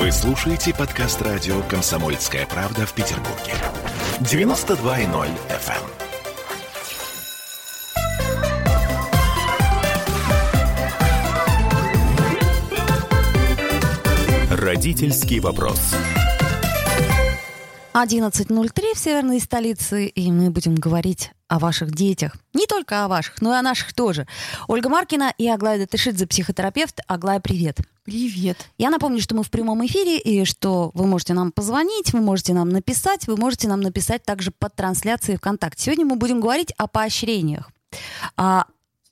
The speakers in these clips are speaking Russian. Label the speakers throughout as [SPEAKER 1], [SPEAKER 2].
[SPEAKER 1] Вы слушаете подкаст радио «Комсомольская правда» в Петербурге. 92.0 FM. Родительский вопрос.
[SPEAKER 2] 11.03 в северной столице, и мы будем говорить о ваших детях. Не только о ваших, но и о наших тоже. Ольга Маркина и Аглая Датышидзе, психотерапевт. Аглая, привет.
[SPEAKER 3] Привет.
[SPEAKER 2] Я напомню, что мы в прямом эфире, и что вы можете нам позвонить, вы можете нам написать, вы можете нам написать также под трансляцией ВКонтакте. Сегодня мы будем говорить о поощрениях. А,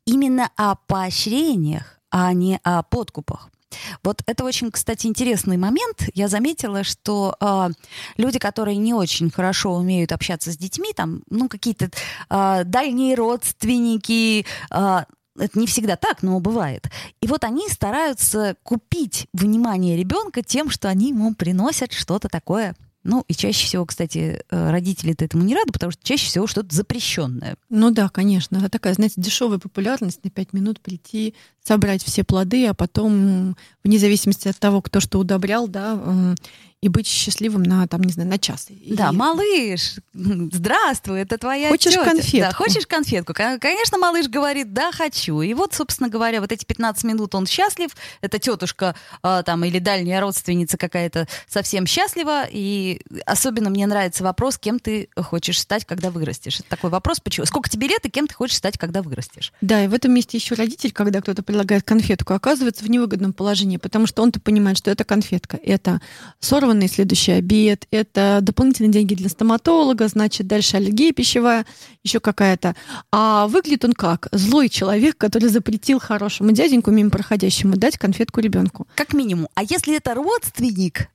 [SPEAKER 2] именно о поощрениях, а не о подкупах. Вот это очень, кстати, интересный момент. Я заметила, что э, люди, которые не очень хорошо умеют общаться с детьми, там, ну, какие-то э, дальние родственники, э, это не всегда так, но бывает. И вот они стараются купить внимание ребенка тем, что они ему приносят что-то такое ну, и чаще всего, кстати, э, родители-то этому не рады, потому что чаще всего что-то запрещенное.
[SPEAKER 3] Ну да, конечно. Это такая, знаете, дешевая популярность на пять минут прийти, собрать все плоды, а потом, вне зависимости от того, кто что удобрял, да, и быть счастливым на, там, не знаю, на час.
[SPEAKER 2] Да, малыш, здравствуй, это твоя
[SPEAKER 3] Хочешь
[SPEAKER 2] тетя.
[SPEAKER 3] конфетку?
[SPEAKER 2] Да, хочешь конфетку? Конечно, малыш говорит, да, хочу. И вот, собственно говоря, вот эти 15 минут он счастлив, эта тетушка э, там или дальняя родственница какая-то совсем счастлива, и особенно мне нравится вопрос, кем ты хочешь стать, когда вырастешь. Это такой вопрос, почему? Сколько тебе лет и кем ты хочешь стать, когда вырастешь?
[SPEAKER 3] Да, и в этом месте еще родитель, когда кто-то предлагает конфетку, оказывается в невыгодном положении, потому что он-то понимает, что это конфетка, это 40 запланированный следующий обед, это дополнительные деньги для стоматолога, значит, дальше аллергия пищевая, еще какая-то. А выглядит он как? Злой человек, который запретил хорошему дяденьку мимо проходящему дать конфетку ребенку.
[SPEAKER 2] Как минимум. А если это родственник,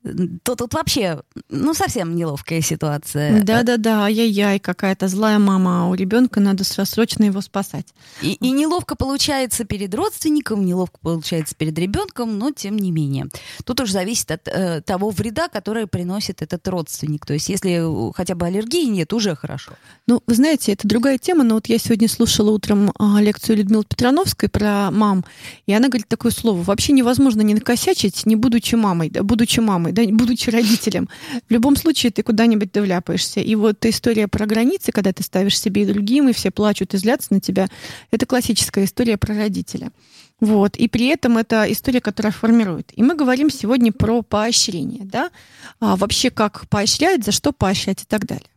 [SPEAKER 2] то тут вообще, ну, совсем неловкая ситуация.
[SPEAKER 3] Да-да-да, ай-яй-яй, какая-то злая мама, а у ребенка надо срочно его спасать.
[SPEAKER 2] И, и неловко получается перед родственником, неловко получается перед ребенком, но тем не менее. Тут уже зависит от э, того вреда, вреда, который приносит этот родственник. То есть если хотя бы аллергии нет, уже хорошо.
[SPEAKER 3] Ну, вы знаете, это другая тема, но вот я сегодня слушала утром а, лекцию Людмилы Петрановской про мам, и она говорит такое слово. Вообще невозможно не накосячить, не будучи мамой, да, будучи мамой, да, будучи родителем. В любом случае ты куда-нибудь довляпаешься. И вот история про границы, когда ты ставишь себе и другим, и все плачут и злятся на тебя, это классическая история про родителя. Вот. И при этом это история, которая формирует. И мы говорим сегодня про поощрение. Да? А, вообще, как поощрять, за что поощрять и так далее.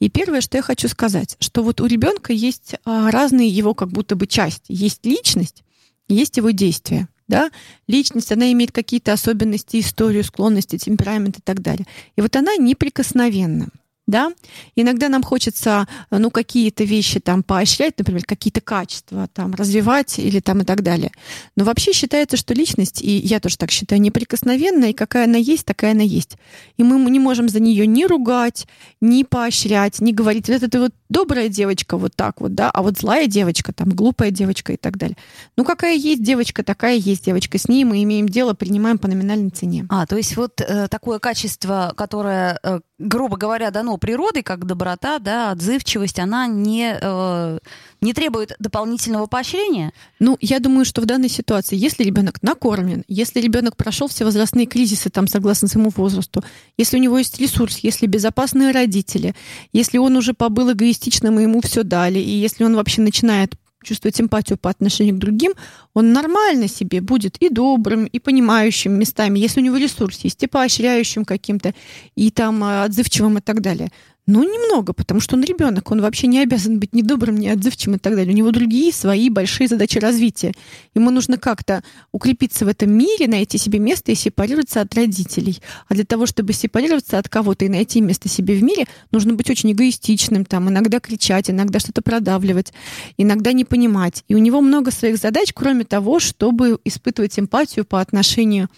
[SPEAKER 3] И первое, что я хочу сказать, что вот у ребенка есть а, разные его как будто бы части. Есть личность, есть его действия. Да? Личность, она имеет какие-то особенности, историю, склонности, темперамент и так далее. И вот она неприкосновенна да. Иногда нам хочется, ну, какие-то вещи там поощрять, например, какие-то качества там развивать или там и так далее. Но вообще считается, что личность, и я тоже так считаю, неприкосновенная, и какая она есть, такая она есть. И мы не можем за нее ни ругать, ни поощрять, ни говорить, вот это вот добрая девочка, вот так вот, да, а вот злая девочка, там, глупая девочка и так далее. Ну, какая есть девочка, такая есть девочка. С ней мы имеем дело, принимаем по номинальной цене.
[SPEAKER 2] А, то есть вот э, такое качество, которое э, грубо говоря, дано природой, как доброта, да, отзывчивость, она не, э, не требует дополнительного поощрения?
[SPEAKER 3] Ну, я думаю, что в данной ситуации, если ребенок накормлен, если ребенок прошел все возрастные кризисы, там, согласно своему возрасту, если у него есть ресурс, если безопасные родители, если он уже побыл эгоистичным, и ему все дали, и если он вообще начинает чувствовать эмпатию по отношению к другим, он нормально себе будет и добрым, и понимающим местами, если у него ресурс есть, и поощряющим каким-то, и там э, отзывчивым и так далее. Ну, немного, потому что он ребенок, он вообще не обязан быть ни добрым, ни отзывчивым и так далее. У него другие свои большие задачи развития. Ему нужно как-то укрепиться в этом мире, найти себе место и сепарироваться от родителей. А для того, чтобы сепарироваться от кого-то и найти место себе в мире, нужно быть очень эгоистичным, там, иногда кричать, иногда что-то продавливать, иногда не понимать. И у него много своих задач, кроме того, чтобы испытывать эмпатию по отношению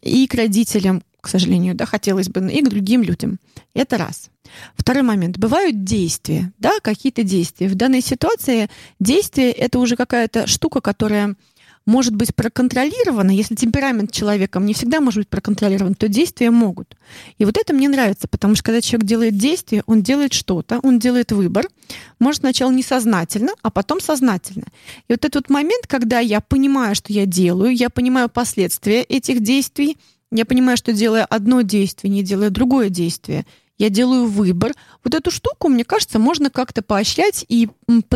[SPEAKER 3] и к родителям, к сожалению, да, хотелось бы, и к другим людям. Это раз. Второй момент. Бывают действия, да, какие-то действия. В данной ситуации действие — это уже какая-то штука, которая может быть проконтролирована. Если темперамент человеком не всегда может быть проконтролирован, то действия могут. И вот это мне нравится, потому что когда человек делает действие, он делает что-то, он делает выбор, может сначала несознательно, а потом сознательно. И вот этот момент, когда я понимаю, что я делаю, я понимаю последствия этих действий, Я понимаю, что делая одно действие, не делая другое действие, я делаю выбор. Вот эту штуку, мне кажется, можно как-то поощрять и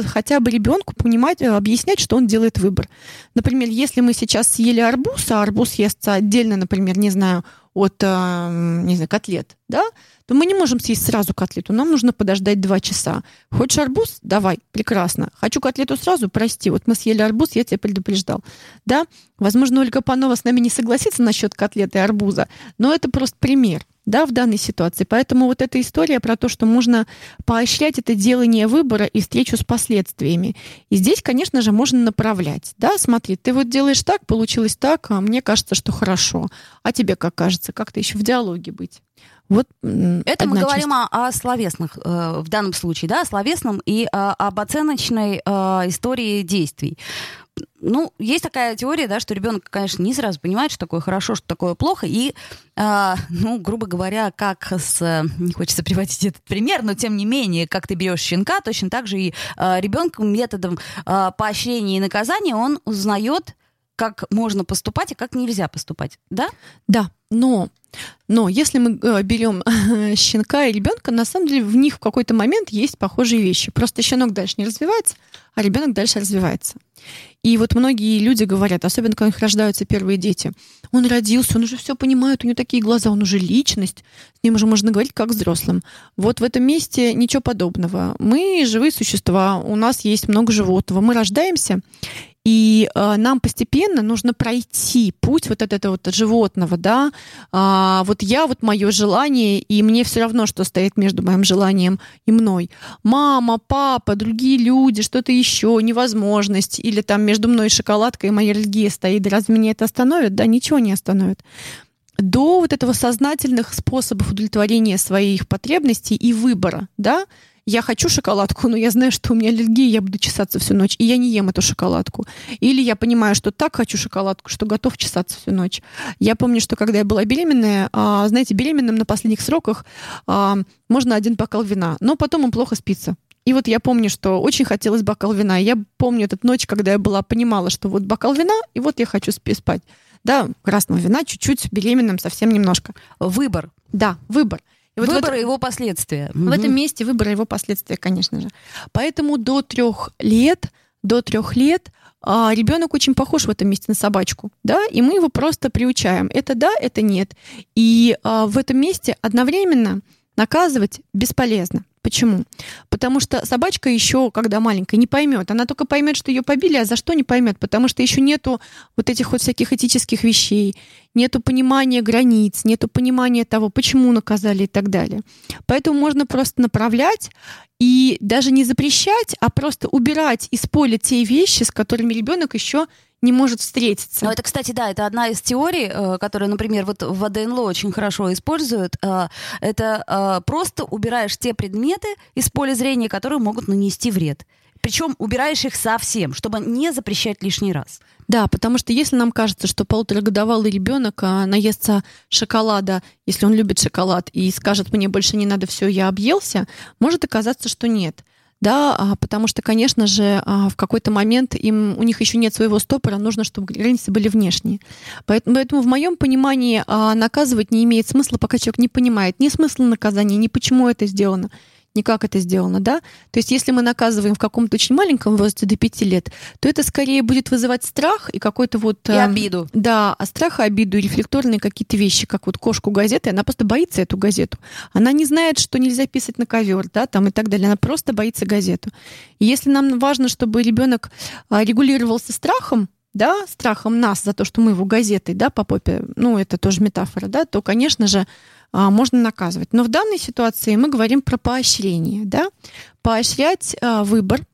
[SPEAKER 3] хотя бы ребенку понимать, э, объяснять, что он делает выбор. Например, если мы сейчас съели арбуз, а арбуз естся отдельно, например, не знаю, от, э, не знаю, котлет, да, то мы не можем съесть сразу котлету, нам нужно подождать два часа. Хочешь арбуз? Давай, прекрасно. Хочу котлету сразу? Прости, вот мы съели арбуз, я тебя предупреждал. Да, возможно, Ольга Панова с нами не согласится насчет котлеты и арбуза, но это просто пример да, в данной ситуации. Поэтому вот эта история про то, что можно поощрять это делание выбора и встречу с последствиями. И здесь, конечно же, можно направлять. Да, смотри, ты вот делаешь так, получилось так, а мне кажется, что хорошо. А тебе как кажется? Как-то еще в диалоге быть.
[SPEAKER 2] Вот это мы говорим о, о словесных э, в данном случае, да, о словесном и э, об оценочной э, истории действий. Ну, есть такая теория, да, что ребенок, конечно, не сразу понимает, что такое хорошо, что такое плохо, и, э, ну, грубо говоря, как с, не хочется приводить этот пример, но тем не менее, как ты берешь щенка, точно так же и э, ребенок методом э, поощрения и наказания он узнает, как можно поступать и как нельзя поступать, да?
[SPEAKER 3] Да, но но если мы э, берем щенка и ребенка, на самом деле в них в какой-то момент есть похожие вещи. Просто щенок дальше не развивается, а ребенок дальше развивается. И вот многие люди говорят, особенно когда у них рождаются первые дети, он родился, он уже все понимает, у него такие глаза, он уже личность, с ним уже можно говорить как взрослым. Вот в этом месте ничего подобного. Мы живые существа, у нас есть много животного, мы рождаемся, и э, нам постепенно нужно пройти путь вот от этого вот животного, да. А, вот я, вот мое желание, и мне все равно, что стоит между моим желанием и мной. Мама, папа, другие люди, что-то еще, невозможность, или там между мной и шоколадкой и моей аллергией стоит. Разве меня это остановит? Да, ничего не остановит до вот этого сознательных способов удовлетворения своих потребностей и выбора, да, я хочу шоколадку, но я знаю, что у меня аллергия, я буду чесаться всю ночь, и я не ем эту шоколадку. Или я понимаю, что так хочу шоколадку, что готов чесаться всю ночь. Я помню, что когда я была беременная, а, знаете, беременным на последних сроках а, можно один бокал вина, но потом он плохо спится. И вот я помню, что очень хотелось бокал вина. Я помню эту ночь, когда я была, понимала, что вот бокал вина, и вот я хочу спать. Да, красного вина чуть-чуть, беременным совсем немножко.
[SPEAKER 2] Выбор.
[SPEAKER 3] Да, выбор.
[SPEAKER 2] И вот выбор и его последствия.
[SPEAKER 3] В этом месте выбор его последствия, конечно же. Поэтому до трех лет, до трех лет а, ребенок очень похож в этом месте на собачку, да, и мы его просто приучаем. Это да, это нет. И а, в этом месте одновременно наказывать бесполезно. Почему? Потому что собачка еще, когда маленькая, не поймет. Она только поймет, что ее побили, а за что не поймет, потому что еще нету вот этих вот всяких этических вещей, нету понимания границ, нету понимания того, почему наказали и так далее. Поэтому можно просто направлять и даже не запрещать, а просто убирать из поля те вещи, с которыми ребенок еще не может встретиться.
[SPEAKER 2] Ну, это, кстати, да, это одна из теорий, э, которая, например, вот в АДНЛО очень хорошо используют. Э, это э, просто убираешь те предметы из поля зрения, которые могут нанести вред. Причем убираешь их совсем, чтобы не запрещать лишний раз.
[SPEAKER 3] Да, потому что если нам кажется, что полуторагодовалый ребенок наестся шоколада, если он любит шоколад, и скажет, мне больше не надо, все, я объелся, может оказаться, что нет да, а, потому что, конечно же, а, в какой-то момент им, у них еще нет своего стопора, нужно, чтобы границы были внешние. Поэтому, поэтому в моем понимании а, наказывать не имеет смысла, пока человек не понимает ни смысла наказания, ни почему это сделано не как это сделано, да? То есть если мы наказываем в каком-то очень маленьком возрасте до пяти лет, то это скорее будет вызывать страх и какой-то вот...
[SPEAKER 2] И э, обиду.
[SPEAKER 3] Да, а страх и обиду, и рефлекторные какие-то вещи, как вот кошку газеты, она просто боится эту газету. Она не знает, что нельзя писать на ковер, да, там и так далее. Она просто боится газету. И если нам важно, чтобы ребенок а, регулировался страхом, да, страхом нас за то, что мы его газетой, да, по попе, ну, это тоже метафора, да, то, конечно же, можно наказывать. Но в данной ситуации мы говорим про поощрение, да, поощрять а, выбор,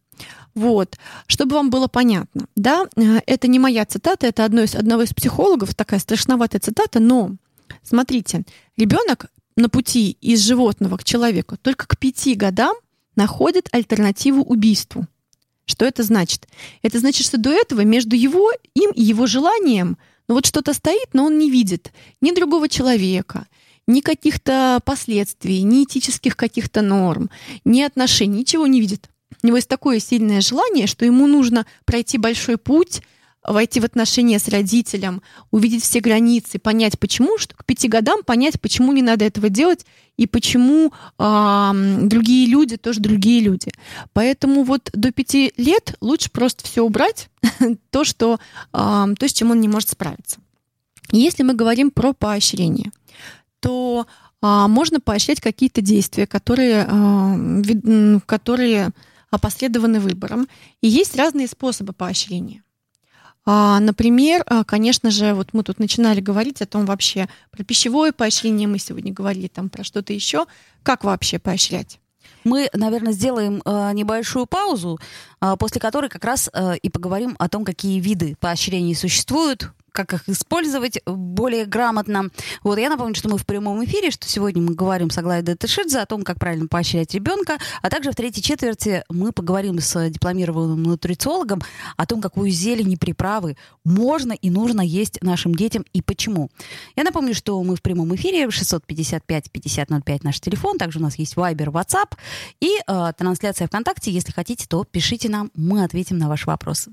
[SPEAKER 3] вот, чтобы вам было понятно, да, э, это не моя цитата, это одно из, одного из психологов, такая страшноватая цитата, но смотрите, ребенок на пути из животного к человеку только к пяти годам находит альтернативу убийству. Что это значит? Это значит, что до этого между его, им и его желанием, ну вот что-то стоит, но он не видит ни другого человека, ни каких-то последствий, ни этических каких-то норм, ни отношений, ничего не видит. У него есть такое сильное желание, что ему нужно пройти большой путь, войти в отношения с родителем, увидеть все границы, понять, почему, что к пяти годам понять, почему не надо этого делать и почему э, другие люди тоже другие люди. Поэтому вот до пяти лет лучше просто все убрать, то, что, э, то, с чем он не может справиться. Если мы говорим про поощрение, то э, можно поощрять какие-то действия, которые, э, которые опосредованы выбором. И есть разные способы поощрения. А, например, а, конечно же, вот мы тут начинали говорить о том вообще про пищевое поощрение, мы сегодня говорили там про что-то еще. Как вообще поощрять?
[SPEAKER 2] Мы, наверное, сделаем э, небольшую паузу, э, после которой как раз э, и поговорим о том, какие виды поощрений существуют, как их использовать более грамотно. Вот я напомню, что мы в прямом эфире, что сегодня мы говорим с Аглаей Датышидзе о том, как правильно поощрять ребенка, а также в третьей четверти мы поговорим с дипломированным нутрициологом о том, какую зелень и приправы можно и нужно есть нашим детям и почему. Я напомню, что мы в прямом эфире 655-5005 наш телефон, также у нас есть Viber, WhatsApp и э, трансляция ВКонтакте. Если хотите, то пишите нам, мы ответим на ваши вопросы.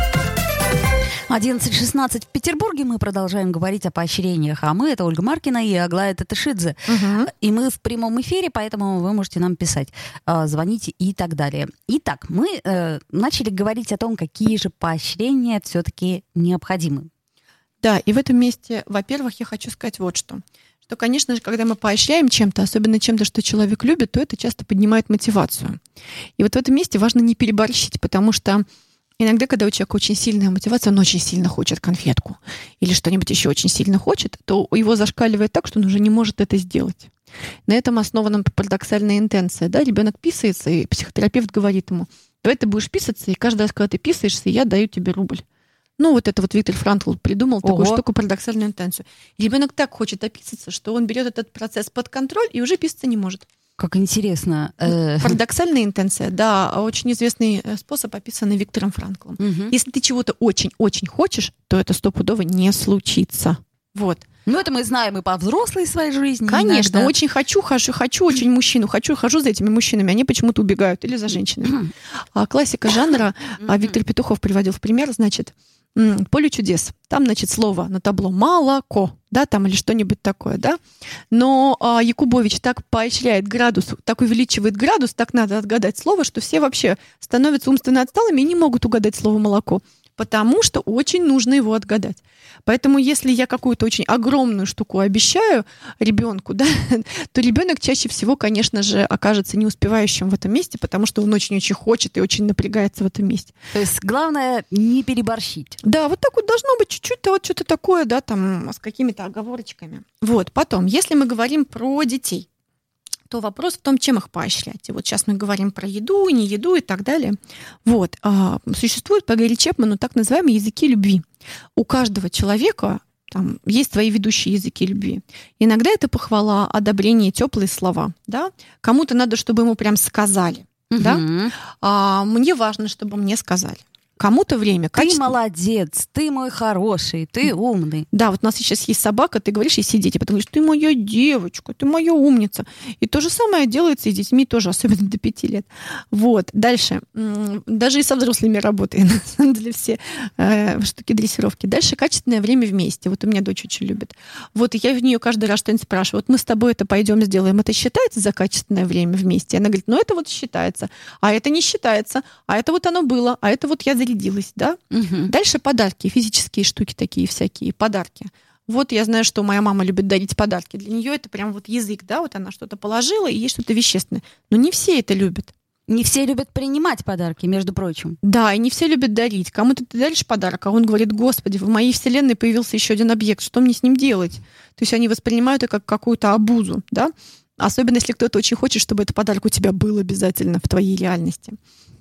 [SPEAKER 2] 11.16 в Петербурге мы продолжаем говорить о поощрениях. А мы — это Ольга Маркина и Аглая Татышидзе. Угу. И мы в прямом эфире, поэтому вы можете нам писать, э, звоните и так далее. Итак, мы э, начали говорить о том, какие же поощрения все-таки необходимы.
[SPEAKER 3] Да, и в этом месте, во-первых, я хочу сказать вот что что, конечно же, когда мы поощряем чем-то, особенно чем-то, что человек любит, то это часто поднимает мотивацию. И вот в этом месте важно не переборщить, потому что Иногда, когда у человека очень сильная мотивация, он очень сильно хочет конфетку или что-нибудь еще очень сильно хочет, то его зашкаливает так, что он уже не может это сделать. На этом основана парадоксальная интенция. Да? Ребенок писается, и психотерапевт говорит ему, давай ты будешь писаться, и каждый раз, когда ты писаешься, я даю тебе рубль. Ну, вот это вот Виктор Франкл придумал Ого. такую штуку, парадоксальную интенцию. Ребенок так хочет описаться, что он берет этот процесс под контроль и уже писаться не может.
[SPEAKER 2] Как интересно.
[SPEAKER 3] Э. Парадоксальная интенция, да, очень известный э, способ, описанный Виктором Франклом. Угу. Если ты чего-то очень-очень хочешь, то это стопудово не случится. Вот.
[SPEAKER 2] Ну, это мы знаем и по взрослой своей жизни.
[SPEAKER 3] Конечно, иногда. очень хочу, хочу, хочу очень мужчину, хочу, хожу за этими мужчинами, они почему-то убегают или за женщинами. А классика жанра, а Виктор Петухов приводил в пример, значит, поле чудес. Там, значит, слово на табло молоко, да, там или что-нибудь такое, да. Но а, Якубович так поощряет градус, так увеличивает градус, так надо отгадать слово, что все вообще становятся умственно отсталыми и не могут угадать слово молоко потому что очень нужно его отгадать. Поэтому если я какую-то очень огромную штуку обещаю ребенку, да, то ребенок чаще всего, конечно же, окажется не успевающим в этом месте, потому что он очень-очень хочет и очень напрягается в этом месте.
[SPEAKER 2] То есть главное не переборщить.
[SPEAKER 3] Да, вот так вот должно быть чуть-чуть, вот что-то такое, да, там с какими-то оговорочками. Вот, потом, если мы говорим про детей, то вопрос в том, чем их поощрять. И вот сейчас мы говорим про еду, не еду и так далее. Вот. А, существуют по Гэри Чепману так называемые языки любви. У каждого человека там есть свои ведущие языки любви. Иногда это похвала, одобрение, теплые слова. Да? Кому-то надо, чтобы ему прям сказали. Угу. Да? А, мне важно, чтобы мне сказали кому-то время.
[SPEAKER 2] Ты молодец, ты мой хороший, ты умный.
[SPEAKER 3] Да, вот у нас сейчас есть собака, ты говоришь ей сидеть, и потом говоришь, ты моя девочка, ты моя умница. И то же самое делается и с детьми тоже, особенно до пяти лет. Вот. Дальше. Даже и со взрослыми работаем, на самом деле, все э, штуки дрессировки. Дальше качественное время вместе. Вот у меня дочь очень любит. Вот, и я в нее каждый раз что-нибудь спрашиваю. Вот мы с тобой это пойдем сделаем. Это считается за качественное время вместе? И она говорит, ну это вот считается. А это не считается. А это вот оно было. А это вот я зарядилась, да? Угу. Дальше подарки, физические штуки такие всякие, подарки. Вот я знаю, что моя мама любит дарить подарки. Для нее это прям вот язык, да, вот она что-то положила, и есть что-то вещественное. Но не все это любят.
[SPEAKER 2] Не все любят принимать подарки, между прочим.
[SPEAKER 3] Да, и не все любят дарить. Кому-то ты даришь подарок, а он говорит, господи, в моей вселенной появился еще один объект, что мне с ним делать? То есть они воспринимают это как какую-то обузу, да? Особенно если кто-то очень хочет, чтобы этот подарок у тебя был обязательно в твоей реальности.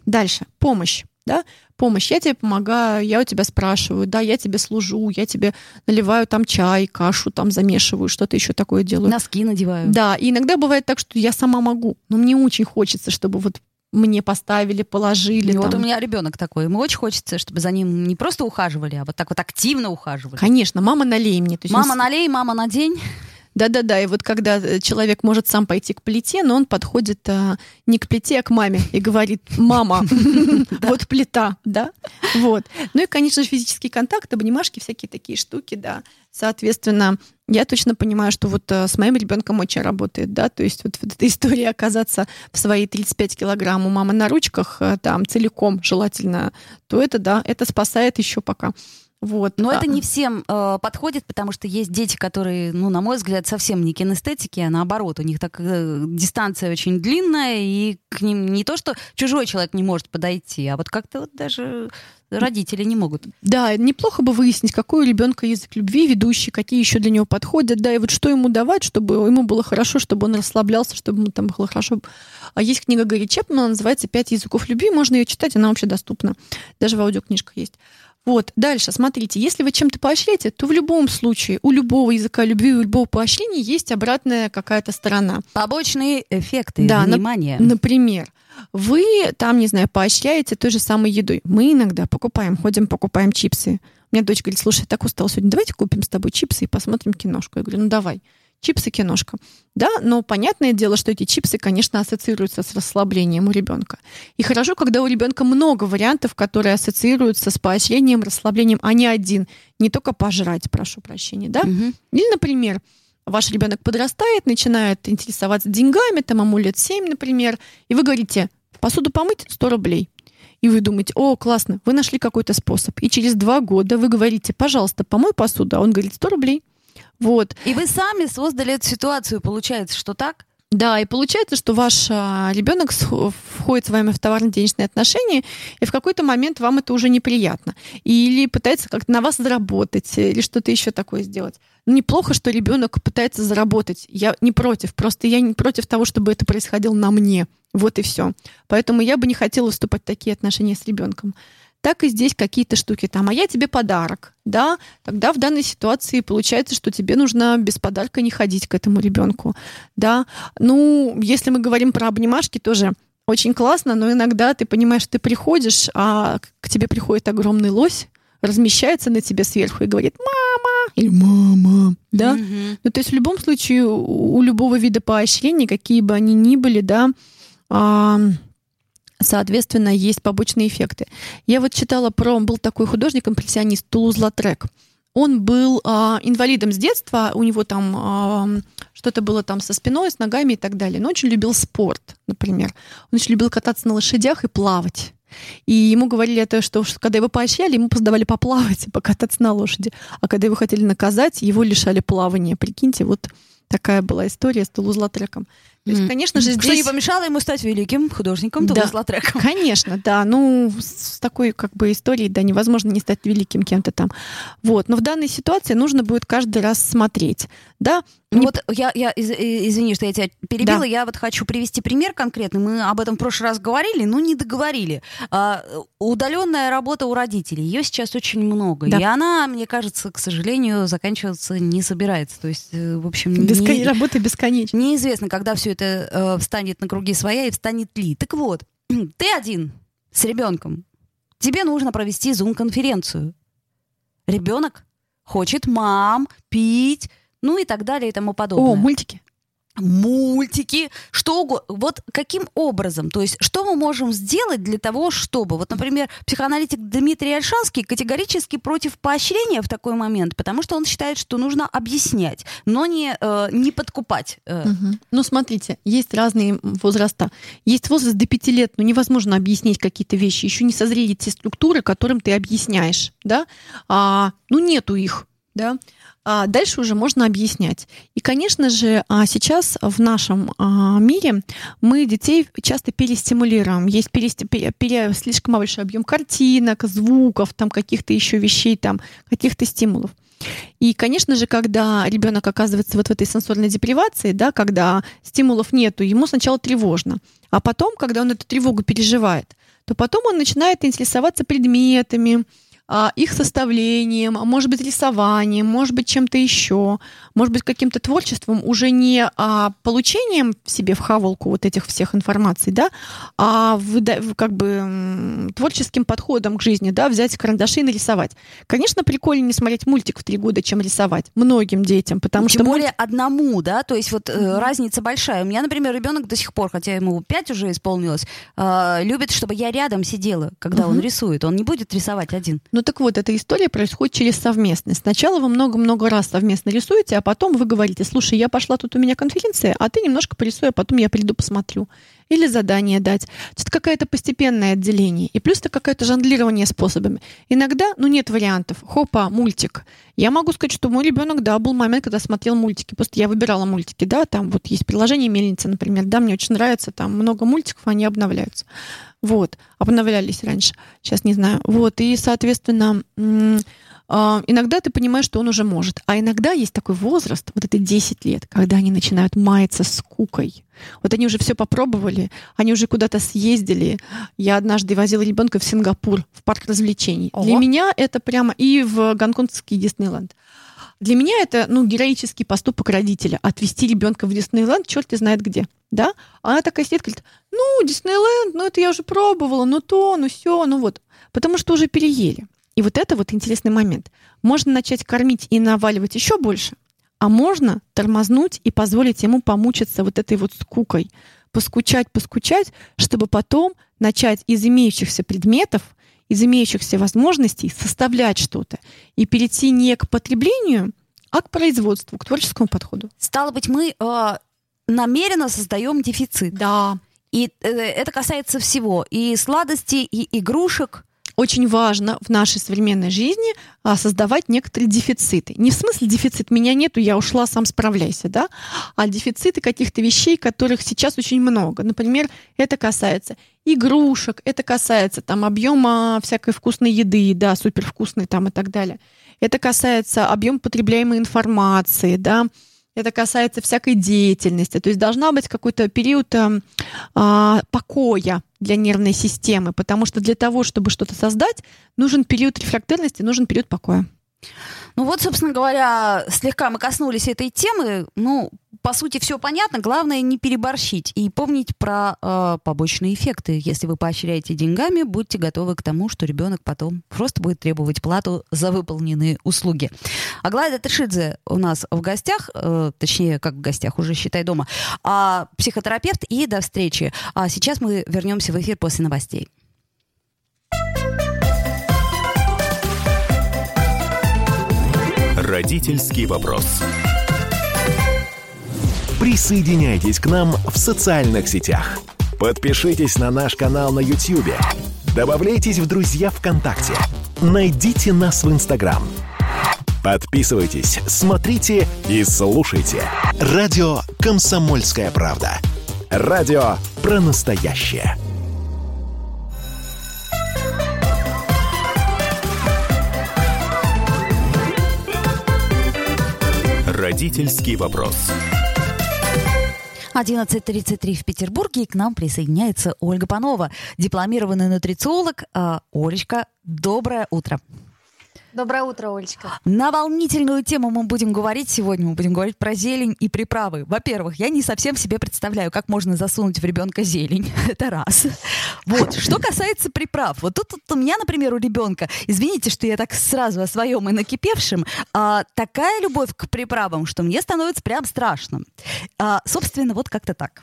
[SPEAKER 3] Дальше. Помощь. Да? Помощь. Я тебе помогаю, я у тебя спрашиваю, да, я тебе служу, я тебе наливаю там чай, кашу там замешиваю, что-то еще такое делаю.
[SPEAKER 2] Носки надеваю.
[SPEAKER 3] Да, и иногда бывает так, что я сама могу, но мне очень хочется, чтобы вот мне поставили, положили.
[SPEAKER 2] И
[SPEAKER 3] там.
[SPEAKER 2] вот у меня ребенок такой. Ему очень хочется, чтобы за ним не просто ухаживали, а вот так вот активно ухаживали.
[SPEAKER 3] Конечно, мама налей мне.
[SPEAKER 2] Мама
[SPEAKER 3] он
[SPEAKER 2] налей, мама надень.
[SPEAKER 3] Да-да-да, и вот когда э, человек может сам пойти к плите, но он подходит а, не к плите, а к маме и говорит, мама, вот плита, да, вот. Ну и, конечно же, физический контакт, обнимашки, всякие такие штуки, да. Соответственно, я точно понимаю, что вот э, с моим ребенком очень работает, да, то есть вот, вот эта история оказаться в свои 35 килограмм у мамы на ручках, э, там, целиком желательно, то это, да, это спасает еще пока. Вот.
[SPEAKER 2] Но
[SPEAKER 3] А,
[SPEAKER 2] это не всем э, подходит, потому что есть дети, которые, ну, на мой взгляд, совсем не кинестетики, а наоборот, у них так э, дистанция очень длинная, и к ним не то, что чужой человек не может подойти, а вот как-то вот даже родители не могут.
[SPEAKER 3] Да, неплохо бы выяснить, какой у ребенка язык любви ведущий, какие еще для него подходят, да, и вот что ему давать, чтобы ему было хорошо, чтобы он расслаблялся, чтобы ему там было хорошо. А есть книга Гарри Чепмана, называется «Пять языков любви», можно ее читать, она вообще доступна. Даже в аудиокнижках есть. Вот, дальше, смотрите, если вы чем-то поощряете, то в любом случае у любого языка любви, у любого поощрения есть обратная какая-то сторона.
[SPEAKER 2] Побочные эффекты,
[SPEAKER 3] Да, на-
[SPEAKER 2] внимание.
[SPEAKER 3] Например, вы там, не знаю, поощряете той же самой едой. Мы иногда покупаем, ходим, покупаем чипсы. У меня дочь говорит, слушай, я так устал сегодня, давайте купим с тобой чипсы и посмотрим киношку. Я говорю, ну давай. Чипсы, киношка. Да, но понятное дело, что эти чипсы, конечно, ассоциируются с расслаблением у ребенка. И хорошо, когда у ребенка много вариантов, которые ассоциируются с поощрением, расслаблением, а не один. Не только пожрать, прошу прощения, да?
[SPEAKER 2] Мгм.
[SPEAKER 3] Или, например, ваш ребенок подрастает, начинает интересоваться деньгами, там ему лет 7, например, и вы говорите, посуду помыть 100 рублей. И вы думаете, о, классно, вы нашли какой-то способ. И через два года вы говорите, пожалуйста, помой посуду, а он говорит, 100 рублей. Вот.
[SPEAKER 2] И вы сами создали эту ситуацию, получается, что так?
[SPEAKER 3] Да, и получается, что ваш а, ребенок входит с вами в товарно-денежные отношения, и в какой-то момент вам это уже неприятно. Или пытается как-то на вас заработать, или что-то еще такое сделать. Ну, неплохо, что ребенок пытается заработать. Я не против, просто я не против того, чтобы это происходило на мне. Вот и все. Поэтому я бы не хотела вступать в такие отношения с ребенком. Так и здесь какие-то штуки там, а я тебе подарок, да, тогда в данной ситуации получается, что тебе нужно без подарка не ходить к этому ребенку, да. Ну, если мы говорим про обнимашки, тоже очень классно, но иногда ты понимаешь, ты приходишь, а к тебе приходит огромный лось, размещается на тебе сверху и говорит «мама» или «мама», да.
[SPEAKER 2] Мгм.
[SPEAKER 3] Ну, то есть в любом случае у любого вида поощрений, какие бы они ни были, да, соответственно, есть побочные эффекты. Я вот читала про... Был такой художник-импрессионист Тулуз Латрек. Он был а, инвалидом с детства, у него там а, что-то было там со спиной, с ногами и так далее. Но очень любил спорт, например. Он очень любил кататься на лошадях и плавать. И ему говорили это, что что когда его поощряли, ему поздавали поплавать покататься на лошади. А когда его хотели наказать, его лишали плавания. Прикиньте, вот такая была история с Тулуз-Латреком. То есть, конечно же,
[SPEAKER 2] Что
[SPEAKER 3] здесь...
[SPEAKER 2] не помешало ему стать великим художником
[SPEAKER 3] Да.
[SPEAKER 2] Тулус-Латреком.
[SPEAKER 3] Конечно, да. Ну, с такой как бы историей, да, невозможно не стать великим кем-то там. Вот. Но в данной ситуации нужно будет каждый раз смотреть. Да,
[SPEAKER 2] Ну
[SPEAKER 3] Не-
[SPEAKER 2] вот я, я из- э, извини, что я тебя перебила,
[SPEAKER 3] Да.
[SPEAKER 2] я вот хочу привести пример конкретный. Мы об этом в прошлый раз говорили, но не договорили. А, удаленная работа у родителей, ее сейчас очень много.
[SPEAKER 3] Да.
[SPEAKER 2] И она, мне кажется, к сожалению, заканчиваться не собирается. То есть, э, в общем, не-
[SPEAKER 3] бескон- работа бесконечна.
[SPEAKER 2] неизвестно, когда все это э, встанет на круги своя и встанет ли. Так вот, ты один с ребенком. Тебе нужно провести зум-конференцию. Ребенок хочет мам, пить, ну и так далее и тому подобное
[SPEAKER 3] О, мультики.
[SPEAKER 2] Мультики, что угодно. Вот каким образом? То есть, что мы можем сделать для того, чтобы... Вот, например, психоаналитик Дмитрий Альшанский категорически против поощрения в такой момент, потому что он считает, что нужно объяснять, но не, э, не подкупать. э.
[SPEAKER 3] Мгм. Ну, смотрите, есть разные возраста. Есть возраст до пяти лет, но невозможно объяснить какие-то вещи. Еще не созрели те структуры, которым ты объясняешь, да? А, ну, нету их, да? А дальше уже можно объяснять. И, конечно же, а, сейчас в нашем а, мире мы детей часто перестимулируем. Есть перести... пере... слишком большой объем картинок, звуков, там каких-то еще вещей, там каких-то стимулов. И, конечно же, когда ребенок оказывается вот в этой сенсорной депривации, да, когда стимулов нету, ему сначала тревожно, а потом, когда он эту тревогу переживает, то потом он начинает интересоваться предметами, их составлением, а может быть рисованием, может быть чем-то еще, может быть каким-то творчеством, уже не а, получением себе в хавалку вот этих всех информаций, да, а как бы творческим подходом к жизни, да, взять карандаши и нарисовать. Конечно, прикольнее смотреть мультик в три года, чем рисовать многим детям, потому
[SPEAKER 2] Тем
[SPEAKER 3] что
[SPEAKER 2] более мульт... одному, да, то есть вот mm-hmm. разница большая. У меня, например, ребенок до сих пор, хотя ему пять уже исполнилось, э, любит, чтобы я рядом сидела, когда mm-hmm. он рисует. Он не будет рисовать один.
[SPEAKER 3] Ну так вот, эта история происходит через совместность. Сначала вы много-много раз совместно рисуете, а потом вы говорите, слушай, я пошла, тут у меня конференция, а ты немножко порисуй, а потом я приду посмотрю. Или задание дать. Это какое-то постепенное отделение. И плюс это какое-то жонглирование способами. Иногда, ну, нет вариантов. Хопа, мультик. Я могу сказать, что мой ребенок, да, был момент, когда смотрел мультики. Просто я выбирала мультики, да, там вот есть приложение «Мельница», например, да, мне очень нравится, там много мультиков, они обновляются. Вот, обновлялись раньше, сейчас не знаю. Вот, и, соответственно, а, иногда ты понимаешь, что он уже может. А иногда есть такой возраст, вот это 10 лет, когда они начинают маяться скукой. Вот они уже все попробовали, они уже куда-то съездили. Я однажды возила ребенка в Сингапур, в парк развлечений. Ого. Для меня это прямо и в гонконгский Диснейленд. Для меня это, ну, героический поступок родителя. Отвести ребенка в Диснейленд, черт знает где да? А она такая сидит, говорит, ну, Диснейленд, ну, это я уже пробовала, ну, то, ну, все, ну, вот. Потому что уже переели. И вот это вот интересный момент. Можно начать кормить и наваливать еще больше, а можно тормознуть и позволить ему помучиться вот этой вот скукой, поскучать, поскучать, чтобы потом начать из имеющихся предметов, из имеющихся возможностей составлять что-то и перейти не к потреблению, а к производству, к творческому подходу.
[SPEAKER 2] Стало быть, мы э, намеренно создаем дефицит.
[SPEAKER 3] Да.
[SPEAKER 2] И э, это касается всего. И сладостей, и игрушек.
[SPEAKER 3] Очень важно в нашей современной жизни а, создавать некоторые дефициты. Не в смысле дефицит меня нету, я ушла, сам справляйся, да, а дефициты каких-то вещей, которых сейчас очень много. Например, это касается игрушек, это касается там объема всякой вкусной еды, да, супервкусной там и так далее. Это касается объема потребляемой информации, да, это касается всякой деятельности. То есть должна быть какой-то период э, э, покоя для нервной системы, потому что для того, чтобы что-то создать, нужен период рефрактерности, нужен период покоя.
[SPEAKER 2] Ну вот, собственно говоря, слегка мы коснулись этой темы. Ну, по сути, все понятно. Главное не переборщить и помнить про э, побочные эффекты. Если вы поощряете деньгами, будьте готовы к тому, что ребенок потом просто будет требовать плату за выполненные услуги. Аглая Ташидзе у нас в гостях, э, точнее, как в гостях, уже считай дома, а психотерапевт. И до встречи. А сейчас мы вернемся в эфир после новостей.
[SPEAKER 1] Родительский вопрос. Присоединяйтесь к нам в социальных сетях. Подпишитесь на наш канал на YouTube. Добавляйтесь в друзья ВКонтакте. Найдите нас в Инстаграм. Подписывайтесь, смотрите и слушайте. Радио «Комсомольская правда». Радио про настоящее. Родительский вопрос.
[SPEAKER 2] 11.33 в Петербурге, и к нам присоединяется Ольга Панова, дипломированный нутрициолог. А, Олечка, доброе утро.
[SPEAKER 4] Доброе утро, Олечка.
[SPEAKER 2] На волнительную тему мы будем говорить сегодня. Мы будем говорить про зелень и приправы. Во-первых, я не совсем себе представляю, как можно засунуть в ребенка зелень. Это раз. Вот. Что касается приправ. Вот тут, тут у меня, например, у ребенка, извините, что я так сразу о своем и накипевшем, а, такая любовь к приправам, что мне становится прям страшно. А, собственно, вот как-то так.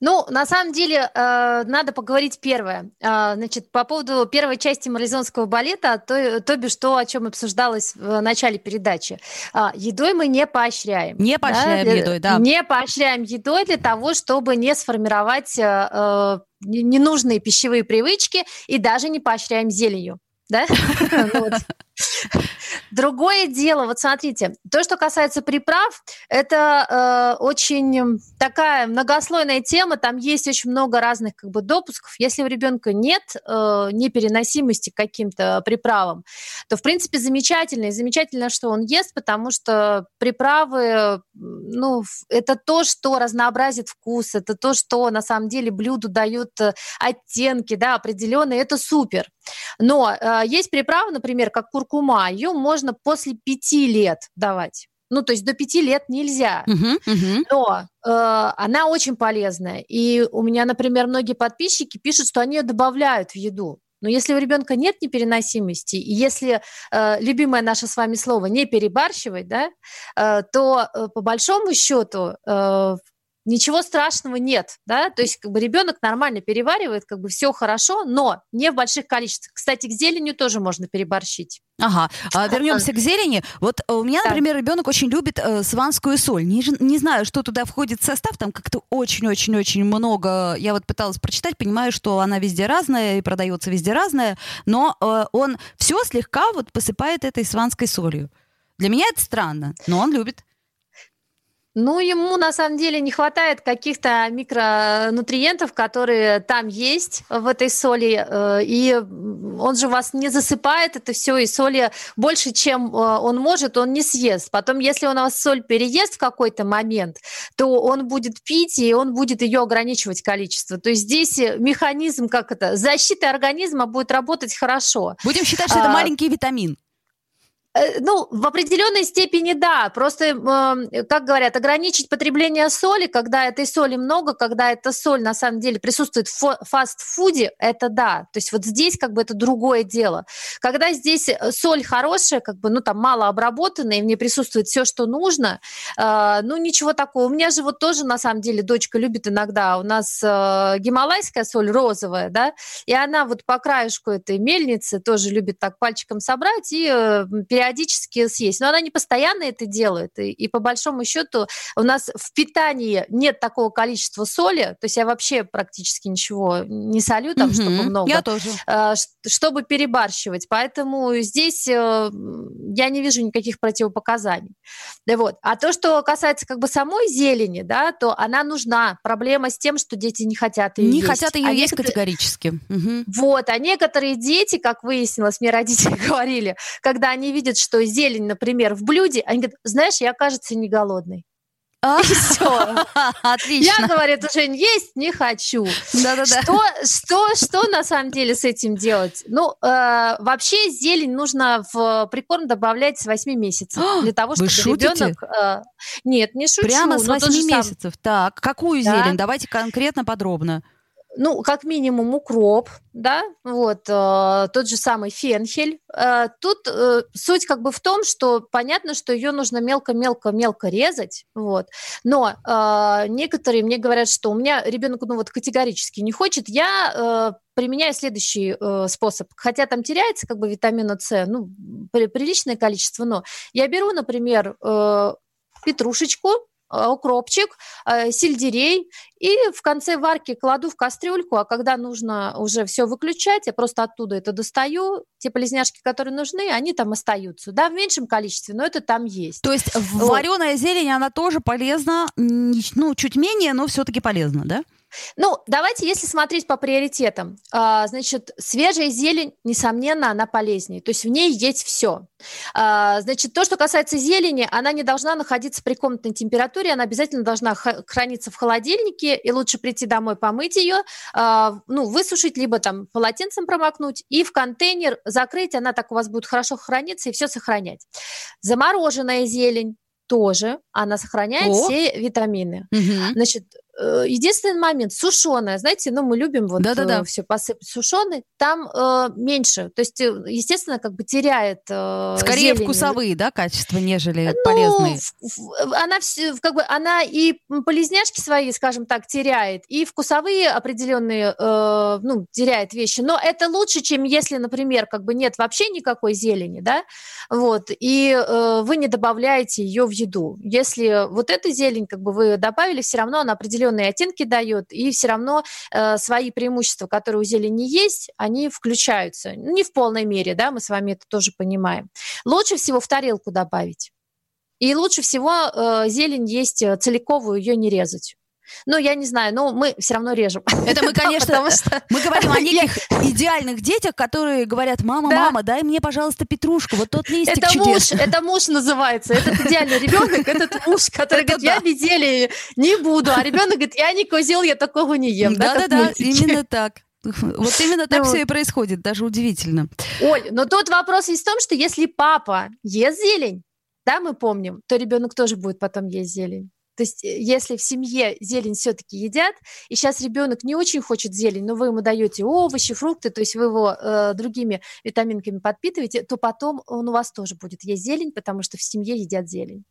[SPEAKER 4] Ну, на самом деле, э, надо поговорить первое. Э, значит, по поводу первой части марлезонского балета, то, то бишь то, о чем обсуждалось в начале передачи. Э, едой мы не поощряем.
[SPEAKER 2] Не поощряем да? едой, да.
[SPEAKER 4] Не поощряем едой для того, чтобы не сформировать э, э ненужные пищевые привычки и даже не поощряем зеленью. Да? Другое дело, вот смотрите, то, что касается приправ, это э, очень такая многослойная тема, там есть очень много разных как бы допусков. Если у ребенка нет э, непереносимости к каким-то приправам, то, в принципе, замечательно. И замечательно, что он ест, потому что приправы, ну, это то, что разнообразит вкус, это то, что на самом деле блюду дают э, оттенки, да, определенные, это супер. Но э, есть приправа, например, как куркума, ее можно после пяти лет давать. Ну, то есть до пяти лет нельзя.
[SPEAKER 2] Мгм, мгм.
[SPEAKER 4] Но э, она очень полезная. И у меня, например, многие подписчики пишут, что они ее добавляют в еду. Но если у ребенка нет непереносимости, и если э, любимое наше с вами слово не перебарщивать, да, э, то э, по большому счету э, ничего страшного нет, да, то есть как бы ребенок нормально переваривает, как бы все хорошо, но не в больших количествах. Кстати, к зеленью тоже можно переборщить.
[SPEAKER 2] Ага, а, вернемся к зелени. Вот э, у меня,
[SPEAKER 4] Да.
[SPEAKER 2] например, ребенок очень любит э, сванскую соль. Не, не знаю, что туда входит в состав, там как-то очень-очень-очень много. Я вот пыталась прочитать, понимаю, что она везде разная и продается везде разная, но э, он все слегка вот посыпает этой сванской солью. Для меня это странно, но он любит.
[SPEAKER 4] Ну, ему на самом деле не хватает каких-то микронутриентов, которые там есть в этой соли, э, и он же вас не засыпает это все, и соли больше, чем э, он может, он не съест. Потом, если он у вас соль переест в какой-то момент, то он будет пить, и он будет ее ограничивать количество. То есть здесь э, механизм, как это, защиты организма будет работать хорошо.
[SPEAKER 2] Будем считать, что это
[SPEAKER 4] А,
[SPEAKER 2] маленький витамин.
[SPEAKER 4] Э, Ну, в определенной степени да. Просто, э, как говорят, ограничить потребление соли, когда этой соли много, когда эта соль на самом деле присутствует в фастфуде, это да. То есть вот здесь как бы это другое дело. Когда здесь э, соль хорошая, как бы, ну, там мало обработанная, и в ней присутствует все, что нужно, э, ну, ничего такого. У меня же вот тоже, на самом деле, дочка любит иногда, у нас гималайская соль розовая, да, и она вот по краешку этой мельницы тоже любит так пальчиком собрать и периодически съесть. Но она не постоянно это делает. И, и по большому счету у нас в питании нет такого количества соли. То есть я вообще практически ничего не солю там, чтобы
[SPEAKER 2] Мгм.
[SPEAKER 4] много
[SPEAKER 2] Я тоже.
[SPEAKER 4] ш- чтобы перебарщивать. Поэтому здесь э, я не вижу никаких противопоказаний. Да вот. А то, что касается как бы самой зелени, да, то она нужна. Проблема с тем, что дети не хотят ее
[SPEAKER 2] Не
[SPEAKER 4] есть.
[SPEAKER 2] хотят ее
[SPEAKER 4] А
[SPEAKER 2] есть
[SPEAKER 4] некоторые-
[SPEAKER 2] категорически. Мгм.
[SPEAKER 4] вот, а некоторые дети, как выяснилось, мне родители говорили, когда они видят, что зелень, например, в блюде, они говорят, знаешь, я, кажется, не голодный.
[SPEAKER 2] А,
[SPEAKER 4] И все.
[SPEAKER 2] Отлично.
[SPEAKER 4] Я, говорит, уже есть не хочу.
[SPEAKER 2] Да-да-да.
[SPEAKER 4] Что, что, что на самом деле с этим делать? Ну, э, вообще зелень нужно в прикорм добавлять с 8 месяцев для того, чтобы
[SPEAKER 2] шутите?
[SPEAKER 4] ребенок... э, нет, не шучу.
[SPEAKER 2] Прямо с
[SPEAKER 4] но то
[SPEAKER 2] 8
[SPEAKER 4] же сам-
[SPEAKER 2] месяцев. Так, какую
[SPEAKER 4] Да.
[SPEAKER 2] зелень? Давайте конкретно, подробно.
[SPEAKER 4] Ну, как минимум укроп, да, вот, э, тот же самый фенхель. Э, тут э, суть как бы в том, что понятно, что ее нужно мелко-мелко-мелко резать, вот, но э, некоторые мне говорят, что у меня ребенок, ну, вот категорически не хочет, я э, применяю следующий э, способ, хотя там теряется как бы витамина С, ну, при- приличное количество, но я беру, например, э, петрушечку, укропчик, э, сельдерей, и в конце варки кладу в кастрюльку, а когда нужно уже все выключать, я просто оттуда это достаю. Те полезняшки, которые нужны, они там остаются. Да, в меньшем количестве, но это там есть.
[SPEAKER 2] То есть
[SPEAKER 4] Вот.
[SPEAKER 2] вареная зелень, она тоже полезна, ну, чуть менее, но все-таки полезна, да?
[SPEAKER 4] Ну, давайте, если смотреть по приоритетам, а, значит, свежая зелень, несомненно, она полезнее. То есть в ней есть все. Значит, то, что касается зелени, она не должна находиться при комнатной температуре, она обязательно должна храниться в холодильнике, и лучше прийти домой, помыть ее, ну, высушить, либо там полотенцем промокнуть, и в контейнер закрыть, она так у вас будет хорошо храниться и все сохранять. Замороженная зелень тоже, она сохраняет
[SPEAKER 2] О.
[SPEAKER 4] все витамины.
[SPEAKER 2] Мгм.
[SPEAKER 4] Значит, единственный момент, сушеная, знаете, ну, мы любим вот
[SPEAKER 2] Да-да-да.
[SPEAKER 4] все посыпать сушеной, там э, меньше, то есть, э, естественно, как бы теряет э,
[SPEAKER 2] Скорее
[SPEAKER 4] зелень.
[SPEAKER 2] вкусовые, да, качества, нежели
[SPEAKER 4] Ну,
[SPEAKER 2] полезные.
[SPEAKER 4] она все, как бы, она и полезняшки свои, скажем так, теряет, и вкусовые определенные, э, ну, теряет вещи. Но это лучше, чем если, например, как бы нет вообще никакой зелени, да, вот, и э, вы не добавляете ее в еду. Если вот эта зелень, как бы вы добавили, все равно она определенные определенные оттенки дает, и все равно э, свои преимущества, которые у зелени есть, они включаются. Не в полной мере, да, мы с вами это тоже понимаем. Лучше всего в тарелку добавить. И лучше всего э, зелень есть э, целиковую, ее не резать. Ну, я не знаю, но мы все равно режем.
[SPEAKER 2] Это мы, конечно, что... мы говорим о неких идеальных детях, которые говорят, мама, да. мама, дай мне, пожалуйста, петрушку, вот тот листик
[SPEAKER 4] это
[SPEAKER 2] чудесный.
[SPEAKER 4] Муж, это муж называется, этот идеальный ребенок, этот муж, который говорит, я без зелени не буду, а ребенок говорит, я не козел, я такого не ем.
[SPEAKER 2] Да-да-да, именно так. Вот именно так все и происходит, даже удивительно.
[SPEAKER 4] Оль, но тут вопрос есть в том, что если папа ест зелень, да, мы помним, то ребенок тоже будет потом есть зелень. То есть, э, если в семье зелень все-таки едят, и сейчас ребенок не очень хочет зелень, но вы ему даете овощи, фрукты, то есть вы его э, другими витаминками подпитываете, то потом он у вас тоже будет есть зелень, потому что в семье едят зелень.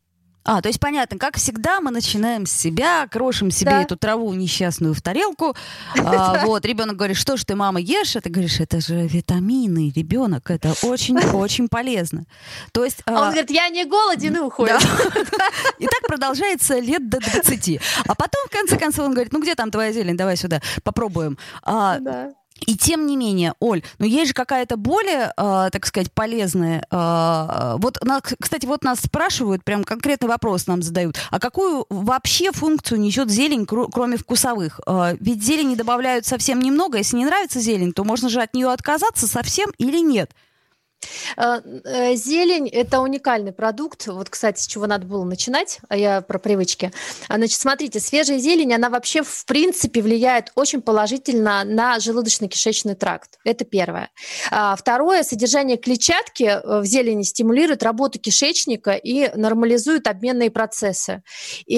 [SPEAKER 2] А, то есть понятно, как всегда мы начинаем с себя, крошим себе да. эту траву несчастную в тарелку. А, вот, ребенок говорит, что ж ты, мама, ешь? А ты говоришь, это же витамины, ребенок, это очень-очень полезно. То есть...
[SPEAKER 4] А он говорит, я не голоден и уходит.
[SPEAKER 2] И так продолжается лет до 20. А потом, в конце концов, он говорит, ну где там твоя зелень, давай сюда, попробуем. А, да. И тем не менее, Оль, но есть же какая-то более, э, так сказать, полезная. Э, вот, на, кстати, вот нас спрашивают, прям конкретный вопрос нам задают. А какую вообще функцию несет зелень, кр- кроме вкусовых? Э, ведь зелени добавляют совсем немного. Если не нравится зелень, то можно же от нее отказаться совсем или нет?
[SPEAKER 4] Э, э, зелень – это уникальный продукт. Вот, кстати, с чего надо было начинать, а я про привычки. Значит, смотрите, свежая зелень, она вообще, в принципе, влияет очень положительно на желудочно-кишечный тракт. Это первое. А, второе, содержание клетчатки э, в зелени стимулирует работу кишечника и нормализует обменные процессы. И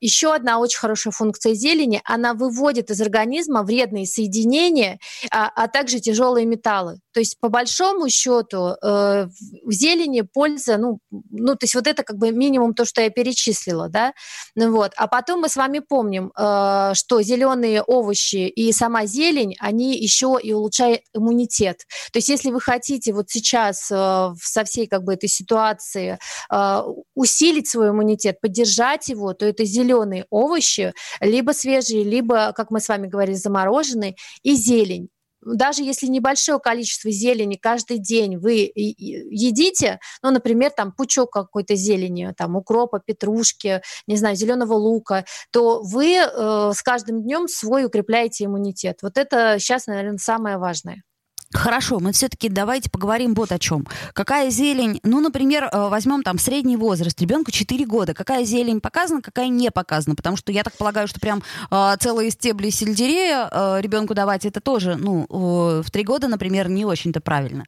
[SPEAKER 4] еще одна очень хорошая функция зелени – она выводит из организма вредные соединения, а, а также тяжелые металлы. То есть, по большому счету, э, в зелени польза, ну, ну, то есть вот это как бы минимум то, что я перечислила, да, ну, вот. А потом мы с вами помним, э, что зеленые овощи и сама зелень, они еще и улучшают иммунитет. То есть если вы хотите вот сейчас э, со всей как бы этой ситуации э, усилить свой иммунитет, поддержать его, то это зеленые овощи, либо свежие, либо, как мы с вами говорили, замороженные, и зелень даже если небольшое количество зелени каждый день вы едите, ну, например, там пучок какой-то зелени, там укропа, петрушки, не знаю, зеленого лука, то вы э, с каждым днем свой укрепляете иммунитет. Вот это сейчас, наверное, самое важное.
[SPEAKER 2] Хорошо, мы все-таки давайте поговорим вот о чем. Какая зелень, ну, например, э, возьмем там средний возраст, ребенку 4 года, какая зелень показана, какая не показана, потому что я так полагаю, что прям э, целые стебли сельдерея э, ребенку давать, это тоже, ну, э, в 3 года, например, не очень-то правильно.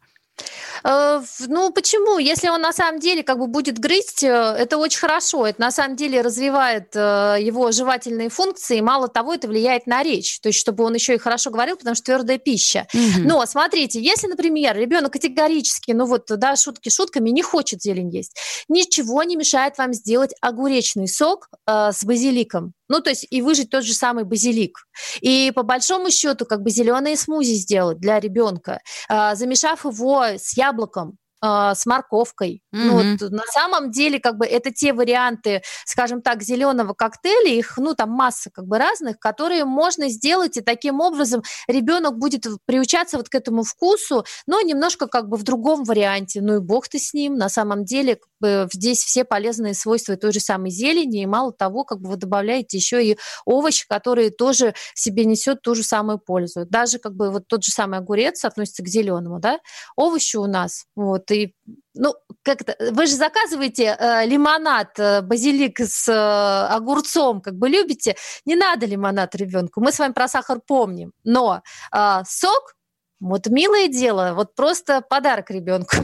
[SPEAKER 4] Э, ну, почему? Если он на самом деле как бы будет грызть, э, это очень хорошо. Это на самом деле развивает э, его жевательные функции. Мало того, это влияет на речь. То есть, чтобы он еще и хорошо говорил, потому что твердая пища. Угу. Но смотрите, если, например, ребенок категорически, ну вот, да, шутки шутками, не хочет зелень есть, ничего не мешает вам сделать огуречный сок э, с базиликом. Ну, то есть и выжить тот же самый базилик. И по большому счету, как бы зеленые смузи сделать для ребенка, э, замешав его с яблоком, а, с морковкой. Mm-hmm. Ну, вот, на самом деле, как бы это те варианты, скажем так, зеленого коктейля, их, ну, там масса как бы разных, которые можно сделать, и таким образом ребенок будет приучаться вот к этому вкусу, но немножко как бы в другом варианте. Ну и бог ты с ним, на самом деле, как бы здесь все полезные свойства той же самой зелени, и мало того, как бы вы добавляете еще и овощи, которые тоже в себе несет ту же самую пользу. Даже как бы вот тот же самый огурец относится к зеленому, да, овощи у нас, вот, и ну, как это, вы же заказываете э, лимонад, э, базилик с э, огурцом, как бы любите, не надо лимонад ребенку, мы с вами про сахар помним, но э, сок, вот милое дело, вот просто подарок ребенку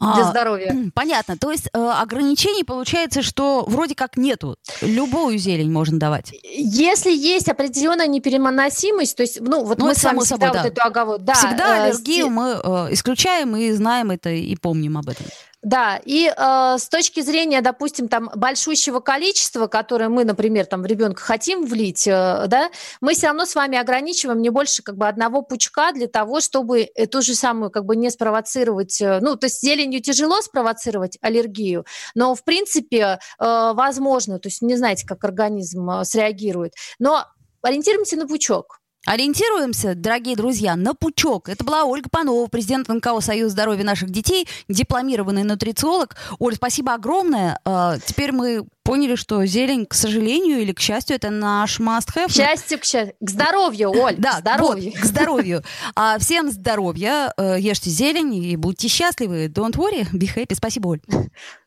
[SPEAKER 4] для а, здоровья.
[SPEAKER 2] Понятно. То есть э, ограничений получается, что вроде как нету. Любую зелень можно давать.
[SPEAKER 4] Если есть определенная непереносимость, то есть, ну, вот ну, мы с вами всегда собой, вот да. эту оговорку...
[SPEAKER 2] Да, всегда э, аллергию э, мы э, исключаем и знаем это, и помним об этом.
[SPEAKER 4] Да, и э, с точки зрения, допустим, там большущего количества, которое мы, например, там в ребенка хотим влить, э, да, мы все равно с вами ограничиваем не больше как бы одного пучка для того, чтобы ту же самую как бы не спровоцировать, э, ну, то есть зеленью тяжело спровоцировать аллергию, но в принципе э, возможно, то есть не знаете, как организм э, среагирует, но ориентируемся на пучок.
[SPEAKER 2] Ориентируемся, дорогие друзья, на пучок. Это была Ольга Панова, президент НКО «Союз здоровья наших детей», дипломированный нутрициолог. Оль, спасибо огромное. А, теперь мы поняли, что зелень, к сожалению или к счастью, это наш must-have. К
[SPEAKER 4] счастью, к счастью. К здоровью, Оль,
[SPEAKER 2] да,
[SPEAKER 4] к здоровью.
[SPEAKER 2] Вот, к здоровью. А, всем здоровья, э, ешьте зелень и будьте счастливы. Don't worry, be happy. Спасибо, Оль.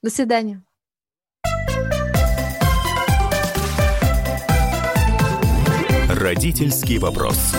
[SPEAKER 4] До свидания.
[SPEAKER 1] Родительский вопрос.